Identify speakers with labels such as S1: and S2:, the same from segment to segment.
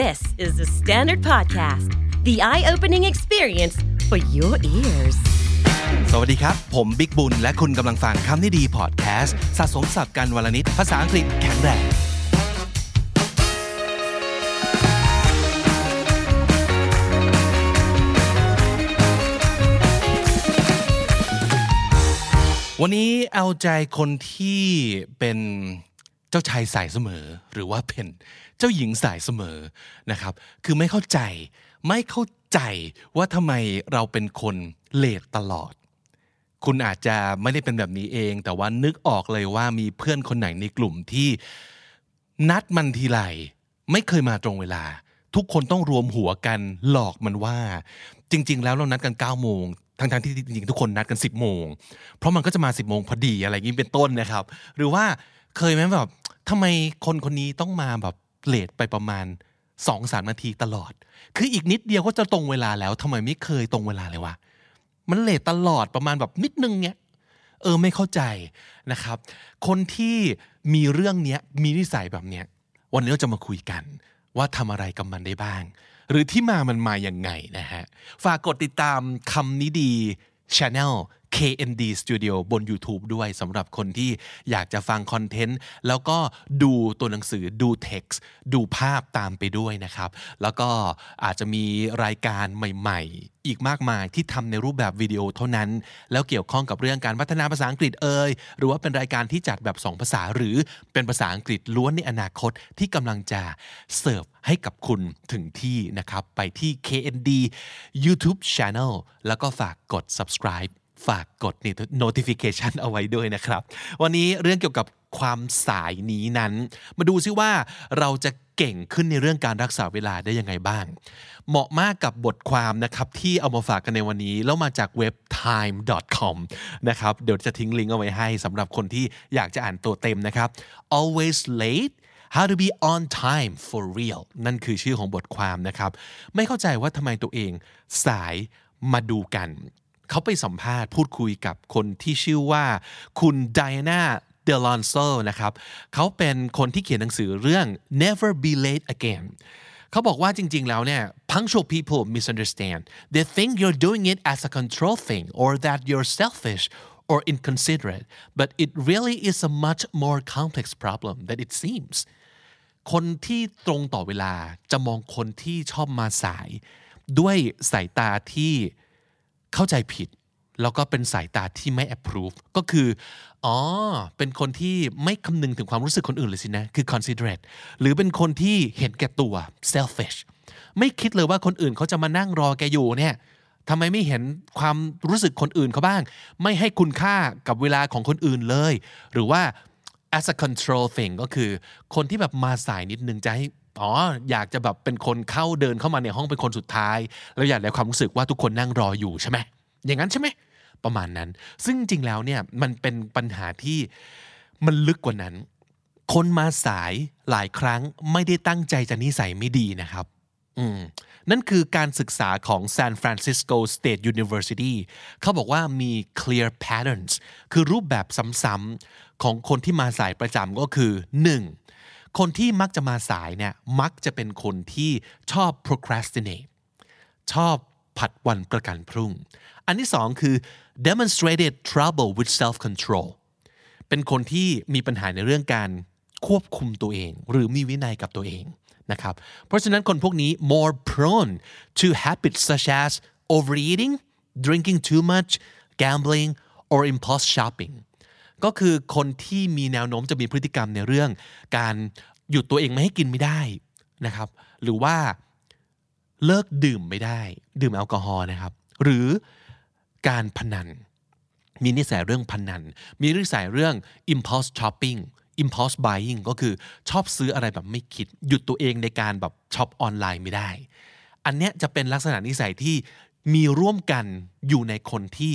S1: This is the Standard Podcast, the eye opening experience for your ears.
S2: สวัสดีครับ ผมบิ๊กบุญ และคุณกำลังฟังคำนี้ดีพอดแคสต์สะสมสับกันวลนิดภาษาอังกฤษแข็งแรงวันนี้เอาใจคนที่เป็นเจ้าชายสายเสมอ หรือว่าเป็น จ้าหญิงสายเสมอนะครับ คือไม่เข้าใจ ไม่เข้าใจว่าทำไมเราเป็นคนเลทตลอด คุณอาจจะไม่ได้เป็นแบบนี้เอง แต่ว่านึกออกเลยว่ามีเพื่อนคนไหนในกลุ่มที่นัดมันทีไรไม่เคยมาตรงเวลา ทุกคนต้องรวมหัวกันหลอกมันว่า จริง ๆ แล้วเรานัดกัน9ก้าโมงทั้งๆที่จริงๆทุกคนนัดกัน 10บโมง เพราะมันก็จะมา 10บโมงพอดีอะไรอย่างนี้เป็นต้นนะครับ หรือว่าเคยไหมแบบทำไมคนคนนี้ต้องมาแบบ เลทไปประมาณสองสามนาทีตลอด คืออีกนิดเดียวก็จะตรงเวลาแล้วทำไมไม่เคยตรงเวลาเลยวะ มันเลทตลอดประมาณแบบนิดนึงเนี้ย เออไม่เข้าใจนะครับ คนที่มีเรื่องเนี้ยมีนิสัยแบบเนี้ย วันนี้เราจะมาคุยกันว่าทำอะไรกับมันได้บ้าง หรือที่มามันมาอย่างไงนะฮะ ฝากกดติดตามคำนี้ดี Channel KND Studio บน YouTube ด้วยสำหรับคนที่อยากจะฟังคอนเทนต์ แล้วก็ดูตัวหนังสือดู text ดูภาพตามไปด้วยนะครับ แล้วก็อาจจะมีรายการใหม่ ๆ อีกมากมายที่ทำในรูปแบบวิดีโอเท่านั้น แล้วเกี่ยวข้องกับเรื่องการพัฒนาภาษาอังกฤษเอ่ยหรือว่าเป็นรายการที่จัดแบบ 2 ภาษาหรือเป็นภาษาอังกฤษล้วนในอนาคตที่กำลังจะเสิร์ฟให้กับคุณถึงที่นะครับ ไปที่ KND YouTube Channel แล้วก็ฝากกด subscribe ฝากกด notification เอาไว้ด้วยนะครับ วันนี้เรื่องเกี่ยวกับความสายนี้นั้น มาดูซิว่าเราจะเก่งขึ้นในเรื่องการรักษาเวลาได้ยังไงบ้าง เหมาะมากกับบทความนะครับที่เอามาฝากกันในวันนี้ แล้วมาจากเว็บ time.com นะครับเดี๋ยวจะทิ้งลิงก์เอาไว้ให้สำหรับคนที่อยากจะอ่านตัวเต็มนะครับ always late How to be on time for real นั่นคือชื่อของบทความนะครับ ไม่เข้าใจว่าทำไมตัวเองสายมาดูกัน เขาไปสัมภาษณ์พูดคุยกับคนที่ชื่อว่าคุณไดอาน่าเดลอนโซนะครับเขาเป็นคนที่เขียนหนังสือเรื่อง Never Be Late Again เขาบอกว่าจริง ๆ แล้วเนี่ย punctual people misunderstand they think you're doing it as a control thing or that you're selfish or inconsiderate but it really is a much more complex problem than it seems คนที่ตรงต่อเวลาจะมองคนที่ชอบมาสาย ด้วยสายตาที่ เข้าใจผิด แล้วก็เป็นสายตาที่ไม่ approve ก็คือ อ๋อ เป็นคนที่ไม่คำนึงถึงความรู้สึกคนอื่นเลยสินะ คือ considerate หรือเป็นคนที่เห็นแก่ตัว selfish ไม่คิดเลยว่าคนอื่นเขาจะมานั่งรอแกอยู่เนี่ยทำไมไม่เห็นความรู้สึกคนอื่นเขาบ้าง ไม่ให้คุณค่ากับเวลาของคนอื่นเลย หรือว่า as a control thing ก็คือ คนที่แบบมาสายนิดนึงจะให้ อ๋ออยากจะแบบเป็นคนเข้าเดินเข้ามาในห้องเป็นคนสุดท้าย แล้วอยากได้ความรู้สึกว่าทุกคนนั่งรออยู่ใช่ไหมอย่างนั้นใช่ไหมประมาณนั้น ซึ่งจริงแล้วเนี่ยมันเป็นปัญหาที่มันลึกกว่านั้น คนมาสายหลายครั้งไม่ได้ตั้งใจจะนิสัยไม่ดีนะครับอืมนั่นคือการศึกษาของ San Francisco State University เขาบอกว่ามี clear patterns คือรูปแบบซ้ำๆของคนที่มาสายประจำก็คือ 1. คนที่มักจะมาสายเนี่ยมักจะเป็นคนที่ชอบ procrastinate ชอบผัดวันประกันพรุ่ง อันที่สองคือ demonstrated trouble with self control เป็นคนที่มีปัญหาในเรื่องการควบคุมตัวเอง หรือมีวินัยกับตัวเองนะครับ เพราะฉะนั้นคนพวกนี้ more prone to habits such as overeating drinking too much gambling or impulse shopping ก็คือคนที่มีแนวโน้มจะมีพฤติกรรมในเรื่อง การหยุดตัวเองไม่ให้กินไม่ได้นะครับ หรือว่าเลิกดื่มไม่ได้ ดื่มแอลกอฮอล์นะครับ หรือการพนัน มีนิสัยเรื่องพนัน มีนิสัยเรื่อง impulse shopping impulse buying ก็คือชอบซื้ออะไรแบบไม่คิด หยุดตัวเองในการแบบช็อปออนไลน์ไม่ได้ อันเนี้ยจะเป็นลักษณะนิสัยที่มีร่วมกันอยู่ในคนที่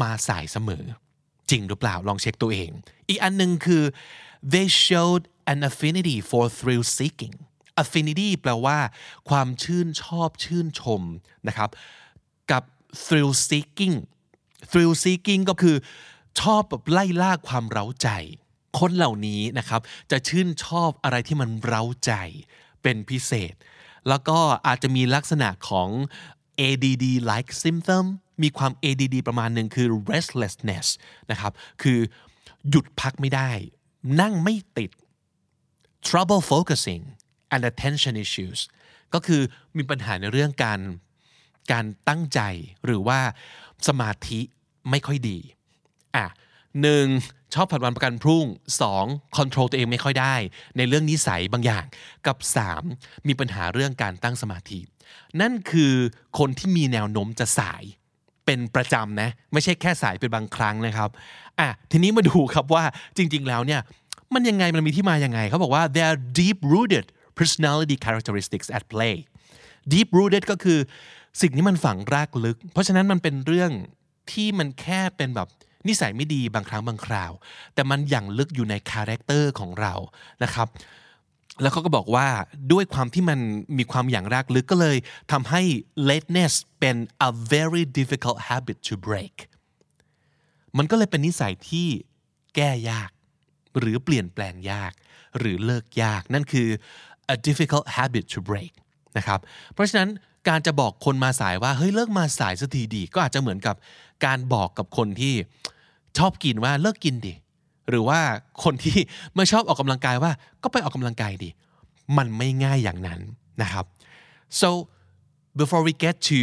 S2: มาสายเสมอ จริงหรือเปล่าลองเช็คตัวเอง อีกอันหนึ่งคือ they showed an affinity for thrill seeking affinity แปลว่าความชื่นชอบชื่นชมนะครับ กับ thrill seeking thrill seeking ก็คือชอบแบบไล่ล่าความเร้าใจ คนเหล่านี้นะครับ จะชื่นชอบอะไรที่มันเร้าใจเป็นพิเศษ แล้วก็อาจจะมีลักษณะของ ADD like symptom มีความ ADD ประมาณหนึ่งคือ restlessness นะครับ คือหยุดพักไม่ได้ นั่งไม่ติด trouble focusing and attention issues ก็คือมีปัญหาในเรื่องการการตั้งใจหรือว่าสมาธิไม่ค่อยดี อะหนึ่งชอบผัดวันประกันพรุ่งสองคอนโทรลตัวเองไม่ค่อยได้ ในเรื่องนิสัยบางอย่างกับสามมีปัญหาเรื่องการตั้งสมาธิ นั่นคือคนที่มีแนวโน้มจะสาย เป็นประจำนะไม่ใช่แค่สายเป็นบางครั้งนะครับอะทีนี้มาดูครับว่าจริง ๆ แล้วเนี่ยมันยังไงมันมีที่มายังไงเขาบอกว่า there are deep rooted personality characteristics at play deep rooted ก็คือสิ่งนี้มันฝังรากลึก เพราะฉะนั้นมันเป็นเรื่องที่มันแค่เป็นแบบนิสัยไม่ดีบางครั้งบางคราว แต่มันหยั่งลึกอยู่ใน character ของเรานะครับ แล้วเขาก็บอกว่าด้วยความที่มันมีความหยั่งรากลึกก็เลยทำให้ lateness เป็น a very difficult habit to break มันก็เลยเป็นนิสัยที่แก้ยาก หรือเปลี่ยนแปลงยาก หรือเลิกยาก นั่นคือ a difficult habit to break นะครับ เพราะฉะนั้นการจะบอกคนมาสายว่า เฮ้ยเลิกมาสายสักทีดี ก็อาจจะเหมือนกับการบอกกับคนที่ชอบกินว่าเลิกกินดิ หรือว่าคนที่ไม่ชอบออกกำลังกายว่าก็ไปออกกำลังกายดิมันไม่ง่ายอย่างนั้นนะครับ so before we get to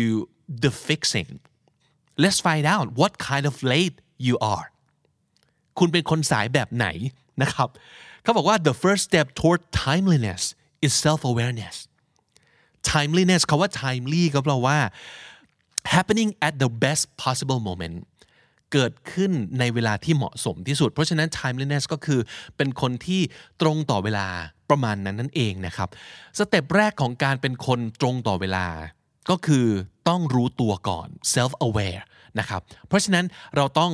S2: the fixing let's find out what kind of late you are คุณเป็นคนสายแบบไหนนะครับเขาบอกว่า the first step toward timeliness is self awareness timeliness เขาว่า timely ก็แปลว่า happening at the best possible moment เกิดขึ้นในเวลาที่เหมาะสมที่สุด เพราะฉะนั้น timeliness ก็คือเป็นคนที่ตรงต่อเวลาประมาณนั้นนั่นเองนะครับ สเต็ปแรกของการเป็นคนตรงต่อเวลา ก็คือต้องรู้ตัวก่อน self aware นะครับ เพราะฉะนั้นเราต้อง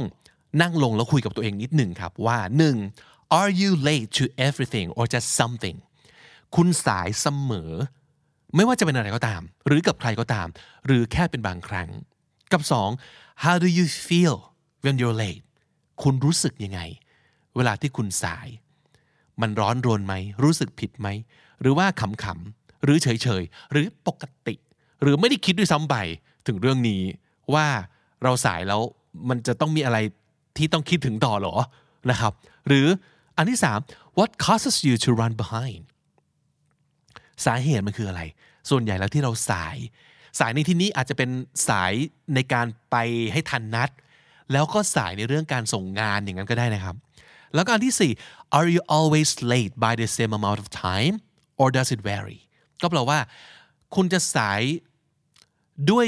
S2: นั่งลงแล้วคุยกับตัวเองนิดหนึ่งครับว่า 1. are you late to everything or just something คุณสายเสมอ ไม่ว่าจะเป็นอะไรก็ตาม หรือกับใครก็ตาม หรือแค่เป็นบางครั้ง กับ 2. how do you feel when you're late คุณรู้สึกยังไง เวลาที่คุณสาย มันร้อนรนไหม รู้สึกผิดไหม หรือว่าขำๆ หรือเฉยๆ หรือปกติ หรือไม่ได้คิดด้วยซ้ำไปถึงเรื่องนี้ว่าเราสายแล้วมันจะต้องมีอะไรที่ต้องคิดถึงต่อหรอนะครับ หรืออันที่ 3 what causes you to run behind สาเหตุมันคืออะไร ส่วนใหญ่แล้วที่เราสาย สายในที่นี้อาจจะเป็นสายในการไปให้ทันนัด แล้วก็สายในเรื่องการส่งงานอย่างนั้นก็ได้นะครับ แล้วก็อันที่ 4 are you always late by the same amount of time or does it vary ก็แปลว่า คุณจะสายด้วย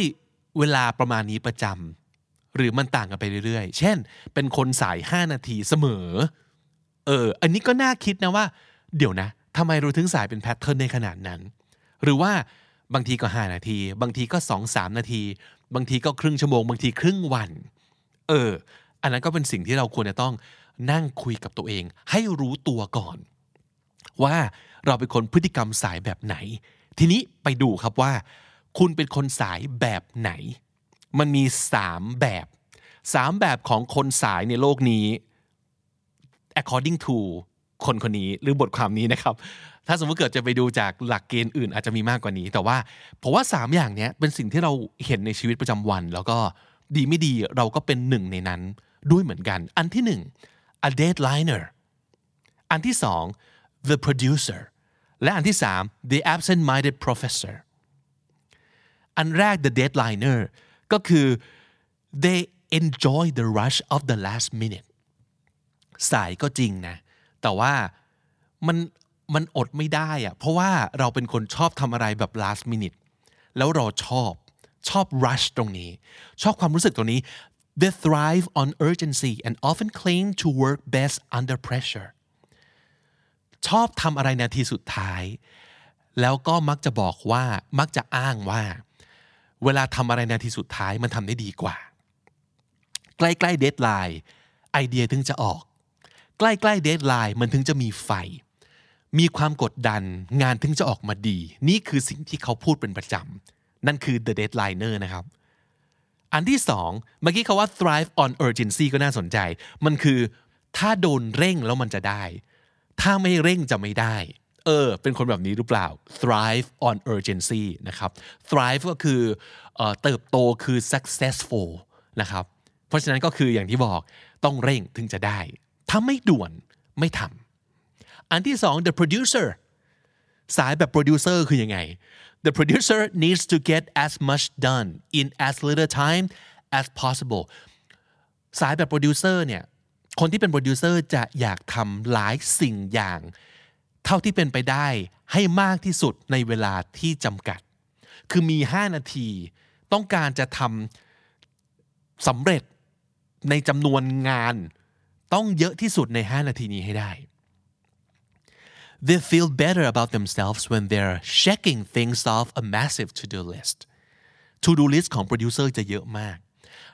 S2: เวลาประมาณนี้ประจำหรือมันต่างกันไปเรื่อยๆ เช่น เป็นคนสาย 5 นาทีเสมอ เออ อันนี้ก็น่าคิดนะว่า เดี๋ยวนะทำไมเราถึงสายเป็นแพทเทิร์นในขนาดนั้น หรือว่าบางทีก็ 5 นาที บางทีก็ 2 3 นาที บางทีก็ครึ่งชั่วโมง บางทีครึ่งวัน เออ อันนั้นก็เป็นสิ่งที่เราควรจะต้องนั่งคุยกับตัวเอง ให้รู้ตัวก่อน ว่าเราเป็นคนพฤติกรรมสายแบบไหน ทีนี้ไปดูครับว่า คุณเป็นคนสายแบบไหน มันมี3แบบ3แบบของคนสายในโลกนี้ according to คนคนนี้หรือบทความนี้นะครับ ถ้าสมมติเกิดจะไปดูจากหลักเกณฑ์อื่นอาจจะมีมากกว่านี้ แต่ว่าผมว่า 3 อย่างนี้เป็นสิ่งที่เราเห็นในชีวิตประจำวัน แล้วก็ ดีไม่ดีเราก็เป็นหนึ่งในนั้นด้วยเหมือนกัน อันที่1 a deadliner อันที่2 the producer และอันที่3 the absent minded professor อันแรก the deadliner ก็คือ they enjoy the rush of the last minute สายก็จริงนะ แต่ว่ามันมันอดไม่ได้อะเพราะว่าเราเป็นคนชอบทำอะไรแบบ last minute แล้วเราชอบ ชอบ rush ตรงนี้ ชอบความรู้สึกตรงนี้ they thrive on urgency and often claim to work best under pressure ชอบทำอะไรนาทีสุดท้าย แล้วก็มักจะบอกว่ามักจะอ้างว่า เวลาทำอะไรนาทีสุดท้ายมันทำได้ดีกว่า ใกล้ๆ deadline ไอเดียถึงจะออก ใกล้ๆ deadline มันถึงจะมีไฟ มีความกดดันงานถึงจะออกมาดี นี่คือสิ่งที่เขาพูดเป็นประจำ นั่นคือ the deadliner นะครับ อันที่สองเมื่อกี้เขาว่า thrive on urgency ก็น่าสนใจ มันคือถ้าโดนเร่งแล้วมันจะได้ ถ้าไม่เร่งจะไม่ได้ เออ เป็นคนแบบนี้หรือเปล่า thrive on urgency นะครับ thrive ก็คือเออเติบโตคือ successful นะครับ เพราะฉะนั้นก็คืออย่างที่บอกต้องเร่งถึงจะได้ ถ้าไม่ด่วนไม่ทำอันที่สอง the producer สายแบบโปรดิวเซอร์คือยังไง the producer needs to get as much done in as little time as possible สายแบบโปรดิวเซอร์เนี่ยคนที่เป็นโปรดิวเซอร์จะอยากทำหลายสิ่งอย่าง เท่าที่เป็นไปได้ให้มากที่สุดในเวลาที่จำกัด คือมี 5 นาที ต้องการจะทำสำเร็จในจำนวนงาน ต้องเยอะที่สุดใน 5 นาทีนี้ให้ได้ They feel better about themselves when they're checking things off a massive to-do list to-do list ของ producer จะเยอะมาก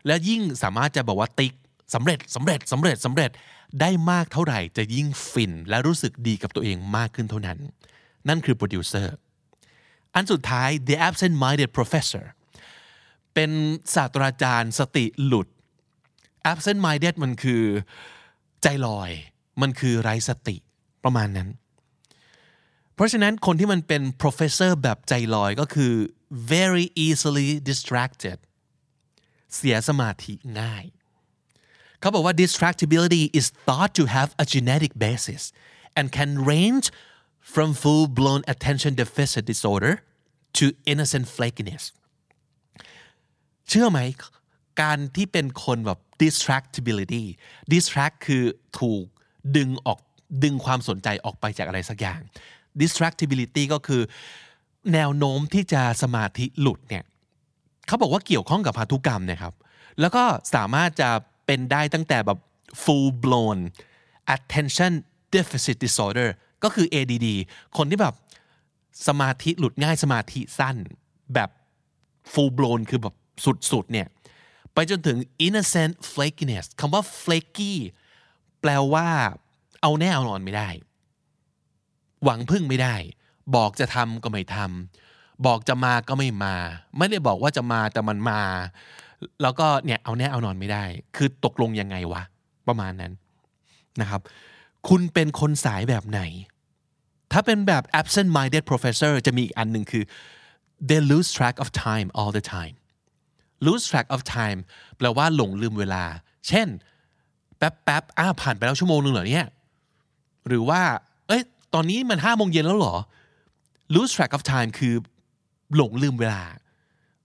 S2: และยิ่งสามารถจะบอกว่าติ๊กสำเร็จสำเร็จสำเร็จสำเร็จได้มากเท่าไหร่จะยิ่งฟิน และรู้สึกดีกับตัวเองมากขึ้นเท่านั้น นั่นคือ producer อันสุดท้าย the absent-minded professor เป็นศาสตราจารย์สติหลุด absent-minded มันคือใจลอย มันคือไร้สติประมาณนั้น เพราะฉะนั้นคนที่มันเป็น professor แบบใจลอยก็คือ very easily distracted เสียสมาธิง่าย เขาบอกว่า distractibility is thought to have a genetic basis and can range from full-blown attention deficit disorder to innocent flakiness เชื่อไหม การที่เป็นคนแบบ distractibility distract คือถูกดึงออกดึงความสนใจออกไปจากอะไรสักอย่าง distractibility ก็คือ แนวโน้มที่จะสมาธิหลุดเนี่ยเขาบอกว่าเกี่ยวข้องกับพันธุกรรมนะครับ แล้วก็สามารถจะเป็นได้ตั้งแต่แบบ full blown attention deficit disorder ก็คือ ADD คนที่แบบสมาธิหลุดง่ายสมาธิสั้นแบบ full blown คือแบบสุดๆเนี่ยไปจนถึง innocent flakiness คำว่า flaky แปลว่าเอาแน่เอานอนไม่ได้ หวังพึ่งไม่ได้ บอกจะทำก็ไม่ทำบอกจะมาก็ไม่มา ไม่ได้บอกว่าจะมาแต่มันมา แล้วก็เนี่ยเอาแน่เอานอนไม่ได้ คือตกลงยังไงวะ ประมาณนั้นนะครับ คุณเป็นคนสายแบบไหน ถ้าเป็นแบบ absent minded professor จะมีอีกอันหนึ่งคือ they lose track of time all the time lose track of time แปลว่าหลงลืมเวลา เช่น แป๊บแป๊บอ้าผ่านไปแล้วชั่วโมงหนึ่งเหรอเนี่ย หรือว่า ตอนนี้มันห้าโมงเย็นแล้วเหรอ lose track of time คือหลงลืมเวลา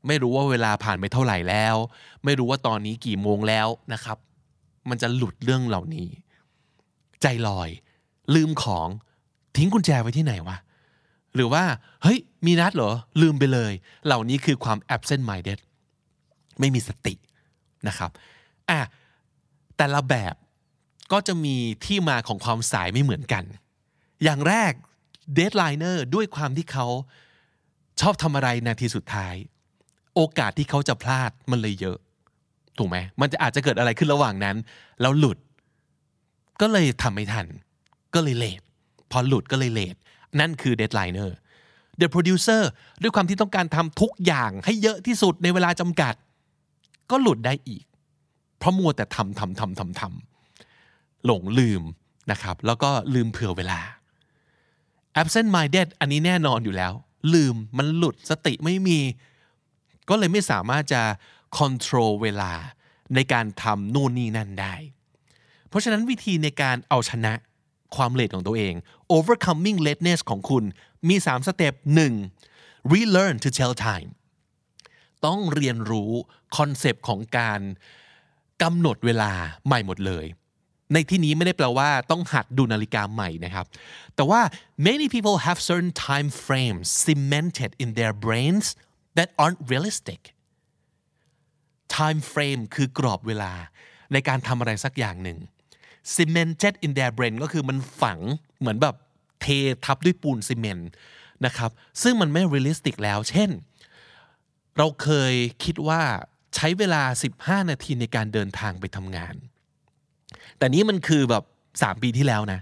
S2: ไม่รู้ว่าเวลาผ่านไปเท่าไหร่แล้ว ไม่รู้ว่าตอนนี้กี่โมงแล้วนะครับ มันจะหลุดเรื่องเหล่านี้ ใจลอย ลืมของทิ้งกุญแจไว้ที่ไหนวะ หรือว่าเฮ้ย มีนัดเหรอ ลืมไปเลย เหล่านี้คือความ absent minded ไม่มีสตินะครับอะแต่ละแบบก็จะมีที่มาของความสายไม่เหมือนกัน อย่างแรก deadliner ด้วยความที่เขาชอบทำอะไรนาทีสุดท้าย โอกาสที่เขาจะพลาดมันเลยเยอะ ถูกไหมมันจะอาจจะเกิดอะไรขึ้นระหว่างนั้น แล้วหลุด ก็เลยทำไม่ทัน ก็เลยเลทพอหลุดก็เลยเลทนั่นคือ deadliner the producer ด้วยความที่ต้องการทำทุกอย่างให้เยอะที่สุดในเวลาจำกัด ก็หลุดได้อีก เพราะมัวแต่ทำทำทำทำทำหลงลืมนะครับ แล้วก็ลืมเผื่อเวลา absent minded อันนี้แน่นอนอยู่แล้ว ลืมมันหลุดสติไม่มี ก็เลยไม่สามารถจะ control เวลาในการทำนู่นนี่นั่นได้ เพราะฉะนั้นวิธีในการเอาชนะความเลทของตัวเอง overcoming lateness ของคุณมี 3 สเต็ป 1. relearn to tell time ต้องเรียนรู้คอนเซปต์ของการกำหนดเวลาใหม่หมดเลย ในที่นี้ไม่ได้แปลว่าต้องหัดดูนาฬิกาใหม่นะครับ แต่ว่า many people have certain time frames cemented in their brains that aren't realistic time frame คือกรอบเวลาในการทำอะไรสักอย่างหนึ่ง cemented in their brain ก็คือมันฝังเหมือนแบบเททับด้วยปูนซีเมนต์นะครับ ซึ่งมันไม่ realistic แล้ว เช่น เราเคยคิดว่าใช้เวลา 15 นาทีในการเดินทางไปทำงาน แต่นี้มันคือแบบ3ปีที่แล้วนะ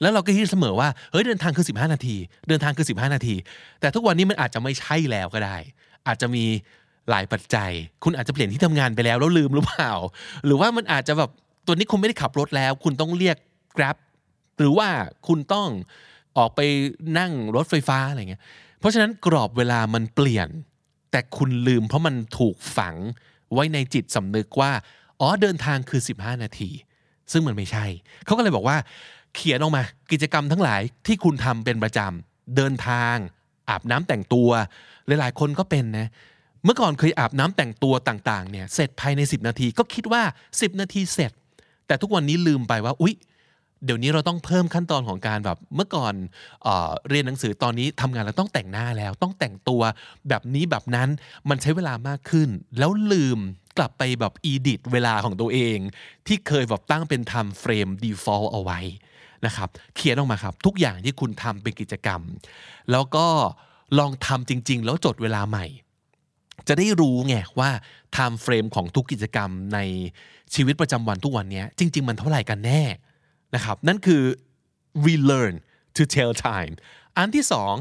S2: แล้วเราก็คิดเสมอว่า เฮ้ยเดินทางคือ15นาที เดินทางคือ15นาที แต่ทุกวันนี้มันอาจจะไม่ใช่แล้วก็ได้ อาจจะมีหลายปัจจัย คุณอาจจะเปลี่ยนที่ทำงานไปแล้วแล้วลืมหรือเปล่า หรือว่ามันอาจจะแบบตัวนี้คุณไม่ได้ขับรถแล้ว คุณต้องเรียก Grab หรือว่าคุณต้องออกไปนั่งรถไฟฟ้าอะไรเงี้ย เพราะฉะนั้นกรอบเวลามันเปลี่ยน แต่คุณลืมเพราะมันถูกฝังไว้ในจิตสำนึกว่า อ๋อเดินทางคือ 15 นาที ซึ่งมันไม่ใช่ เขาก็เลยบอกว่า เขียนออกมากิจกรรมทั้งหลายที่คุณทำเป็นประจำเดินทาง อาบน้ำแต่งตัว หลายๆ คนก็เป็นนะเมื่อก่อนเคยอาบน้ำแต่งตัวต่างๆเนี่ยเสร็จภายใน 10 นาทีก็คิดว่า 10 นาทีเสร็จ แต่ทุกวันนี้ลืมไปว่าอุ๊ยเดี๋ยวนี้เราต้องเพิ่มขั้นตอนของการแบบเมื่อก่อนเออเรียนหนังสือตอนนี้ทำงานแล้วต้องแต่งหน้าแล้ว ต้องแต่งตัวแบบนี้แบบนั้นมันใช้เวลามากขึ้น แล้วลืม กลับไปแบบอีดิตเวลาของตัวเอง ที่เคยแบบตั้งเป็น time frame default เอาไว้นะครับเขียนออกมาครับ ทุกอย่างที่คุณทำเป็นกิจกรรม แล้วก็ลองทำจริง ๆ แล้วจดเวลาใหม่ จะได้รู้ไงว่า time frame ของทุกกิจกรรมในชีวิตประจำวันทุกวันนี้จริง ๆ มันเท่าไหร่กันแน่นะครับนั่นคือ relearn to tell time อันที่สอง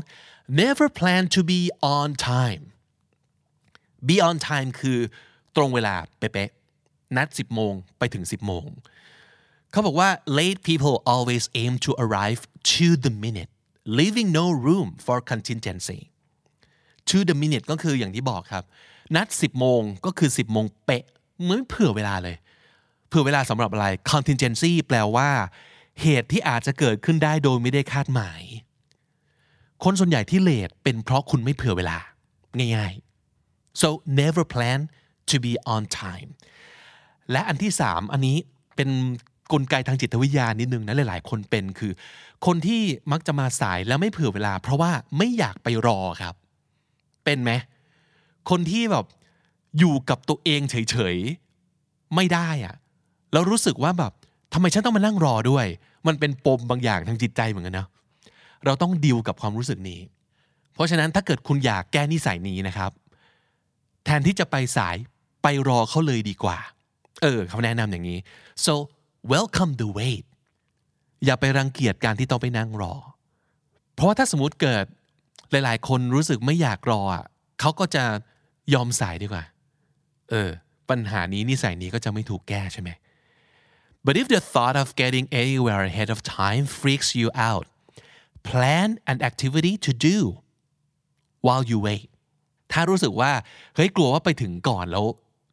S2: never plan to be on time be on time คือ ตรงเวลาเป๊ะๆนัด 10 โมงไปถึง 10 โมง เขาบอกว่า late people always aim to arrive to the minute leaving no room for contingency to the minute ก็คืออย่างที่บอกครับ นัด 10 โมงก็คือ 10 โมงเป๊ะไม่เผื่อเวลาเลย เผื่อเวลาสำหรับอะไร contingency แปลว่า เหตุที่อาจจะเกิดขึ้นได้โดยไม่ได้คาดหมาย คนส่วนใหญ่ที่เลทเป็นเพราะคุณไม่เผื่อเวลา ง่ายๆ so never plan to be on time และอันที่สามอันนี้เป็นกลไกทางจิตวิทยานิดนึงนะหลาย ๆ คนเป็นคือ คนที่มักจะมาสายแล้วไม่เผื่อเวลา เพราะว่าไม่อยากไปรอครับ เป็นไหมคนที่แบบอยู่กับตัวเองเฉย ๆ ไม่ได้อะแล้วรู้สึกว่าแบบทำไมฉันต้องมานั่งรอด้วย มันเป็นปมบางอย่างทางจิตใจเหมือนกันนะเราต้องดิวกับความรู้สึกนี้ เพราะฉะนั้นถ้าเกิดคุณอยากแก้นิสัยนี้นะครับ แทนที่จะไปสาย ไปรอเขาเลยดีกว่า เออเขาแนะนำอย่างนี้ so welcome the wait อย่าไปรังเกียจการที่ต้องไปนั่งรอ เพราะว่าถ้าสมมติเกิดหลาย ๆ คนรู้สึกไม่อยากรออะเขาก็จะยอมสายดีกว่า เออ ปัญหานี้นิสัยนี้ก็จะไม่ถูกแก้ใช่ไหม But if the thought of getting anywhere ahead of time freaks you out, plan an activity to do while you wait. ถ้ารู้สึกว่าเฮ้ยกลัวว่าไปถึงก่อนแล้ว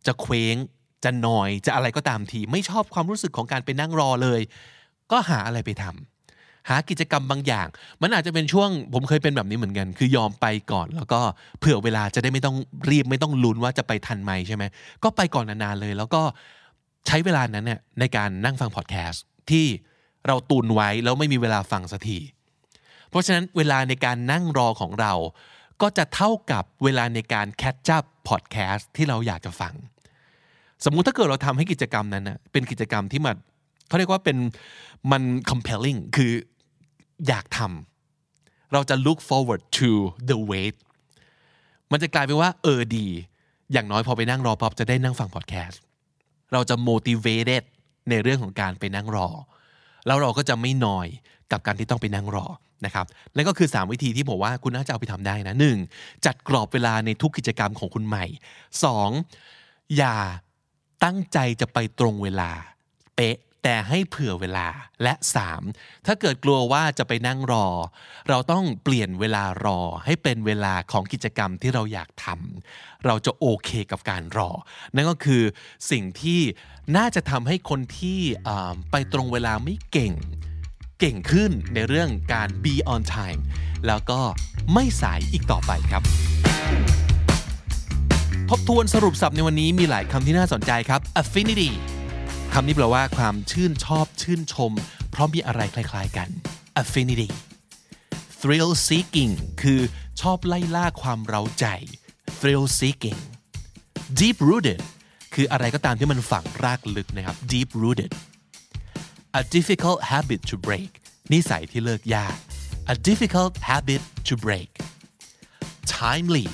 S2: จะเคว้งจะนอยจะอะไรก็ตามที ไม่ชอบความรู้สึกของการไปนั่งรอเลย ก็หาอะไรไปทำหากิจกรรมบางอย่าง มันอาจจะเป็นช่วงผมเคยเป็นแบบนี้เหมือนกัน คือยอมไปก่อน แล้วก็เผื่อเวลาจะได้ไม่ต้องรีบไม่ต้องลุ้นว่าจะไปทันไหมใช่ไหมก็ไปก่อนนานๆเลย แล้วก็ใช้เวลานั้นเนี่ยในการนั่งฟังพอดแคสต์ที่เราตุนไว้แล้วไม่มีเวลาฟังสักทีเพราะฉะนั้นเวลาในการนั่งรอของเรา ก็จะเท่ากับเวลาในการแคชจับพอดแคสต์ที่เราอยากจะฟัง สมมุติถ้าเกิดเราทำให้กิจกรรมนั้นนะเป็นกิจกรรมที่มันเขาเรียกว่าเป็นมัน compelling คืออยากทำเราจะ look forward to the wait มันจะกลายเป็นว่าเออดี อย่างน้อยพอไปนั่งรอพอจะได้นั่งฟังพอดแคสต์เราจะ motivated ในเรื่องของการไปนั่งรอ แล้วเราก็จะไม่นอยกับการที่ต้องไปนั่งรอ นะครับนั่นก็คือ 3 วิธีที่ผมว่าคุณน่าจะเอาไปทำได้นะ 1. จัดกรอบเวลาในทุกกิจกรรมของคุณใหม่ 2. อย่าตั้งใจจะไปตรงเวลา เป๊ะแต่ให้เผื่อเวลาและ 3. ถ้าเกิดกลัวว่าจะไปนั่งรอ เราต้องเปลี่ยนเวลารอให้เป็นเวลาของกิจกรรมที่เราอยากทำเราจะโอเคกับการรอ นั่นก็คือสิ่งที่น่าจะทำให้คนที่ไปตรงเวลาไม่เก่ง เก่งขึ้นในเรื่องการ be on time แล้วก็ไม่สายอีกต่อไปครับ ทบทวนสรุปศัพท์ในวันนี้มีหลายคำที่น่าสนใจครับ affinity คำนี้แปลว่าความชื่นชอบชื่นชม เพราะมีอะไรคล้ายๆกัน affinity thrill seeking คือชอบไล่ล่าความเร้าใจ thrill seeking deep rooted คืออะไรก็ตามที่มันฝังรากลึกนะครับ deep rooted a difficult habit to break นิสัยที่เลิกยาก a difficult habit to break timely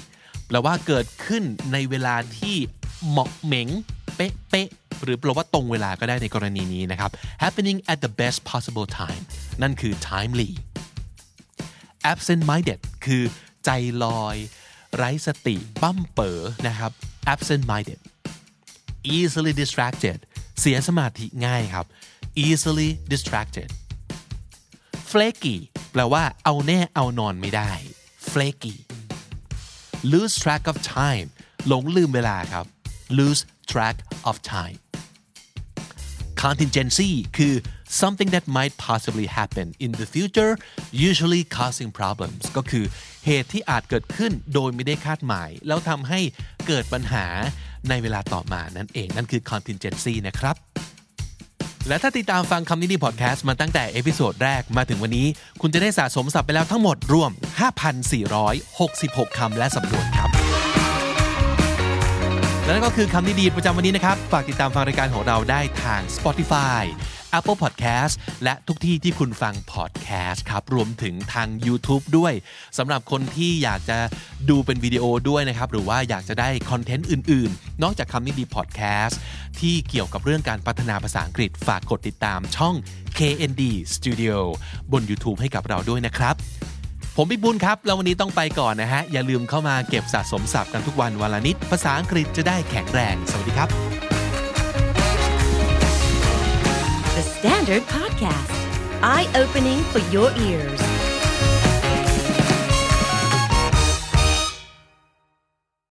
S2: แปลว่าเกิดขึ้นในเวลาที่เหมาะเหม็งเป๊ะๆหรือแปลว่าตรงเวลาก็ได้ในกรณีนี้นะครับ happening at the best possible time นั่นคือ timely absent minded คือใจลอย ไร้สติบั้มเป๋อนะครับ absent minded easily distracted เสียสมาธิง่ายครับ easily distracted flaky แปลว่าเอาแน่เอานอนไม่ได้ flaky lose track of time หลงลืมเวลาครับ lose track of time contingency คือ something that might possibly happen in the future usually causing problems ก็คือเหตุที่อาจเกิดขึ้นโดยไม่ได้คาดหมาย แล้วทำให้เกิดปัญหาในเวลาต่อมานั่นเอง นั่นคือ contingency นะครับ และถ้าติดตามฟังคำนี้ดีพอดแคสต์มาตั้งแต่ episode แรกมาถึงวันนี้ คุณจะได้สะสมศัพท์ไปแล้วทั้งหมดรวม 5,466 คำและสำนวนครับ และนั่นก็คือคำนี้ดีประจำวันนี้นะครับ ฝากติดตามฟังรายการของเราได้ทาง Spotify Apple Podcast และทุกที่ที่คุณฟัง podcast ครับ รวมถึงทาง YouTube ด้วยสำหรับคนที่อยากจะดูเป็นวิดีโอด้วยนะครับ หรือว่าอยากจะได้คอนเทนต์อื่นๆ นอกจากคำนี้ดี podcast ที่เกี่ยวกับเรื่องการพัฒนาภาษาอังกฤษ ฝากกดติดตามช่อง KND Studio บน YouTube ให้กับเราด้วยนะครับ ผมพี่บุญครับ แล้ววันนี้ต้องไปก่อนนะฮะ อย่าลืมเข้ามาเก็บสะสมศัพท์กันทุกวันวันละนิด ภาษาอังกฤษจะได้แข็งแรง สวัสดีครับ
S1: The Standard Podcast, eye opening for your ears.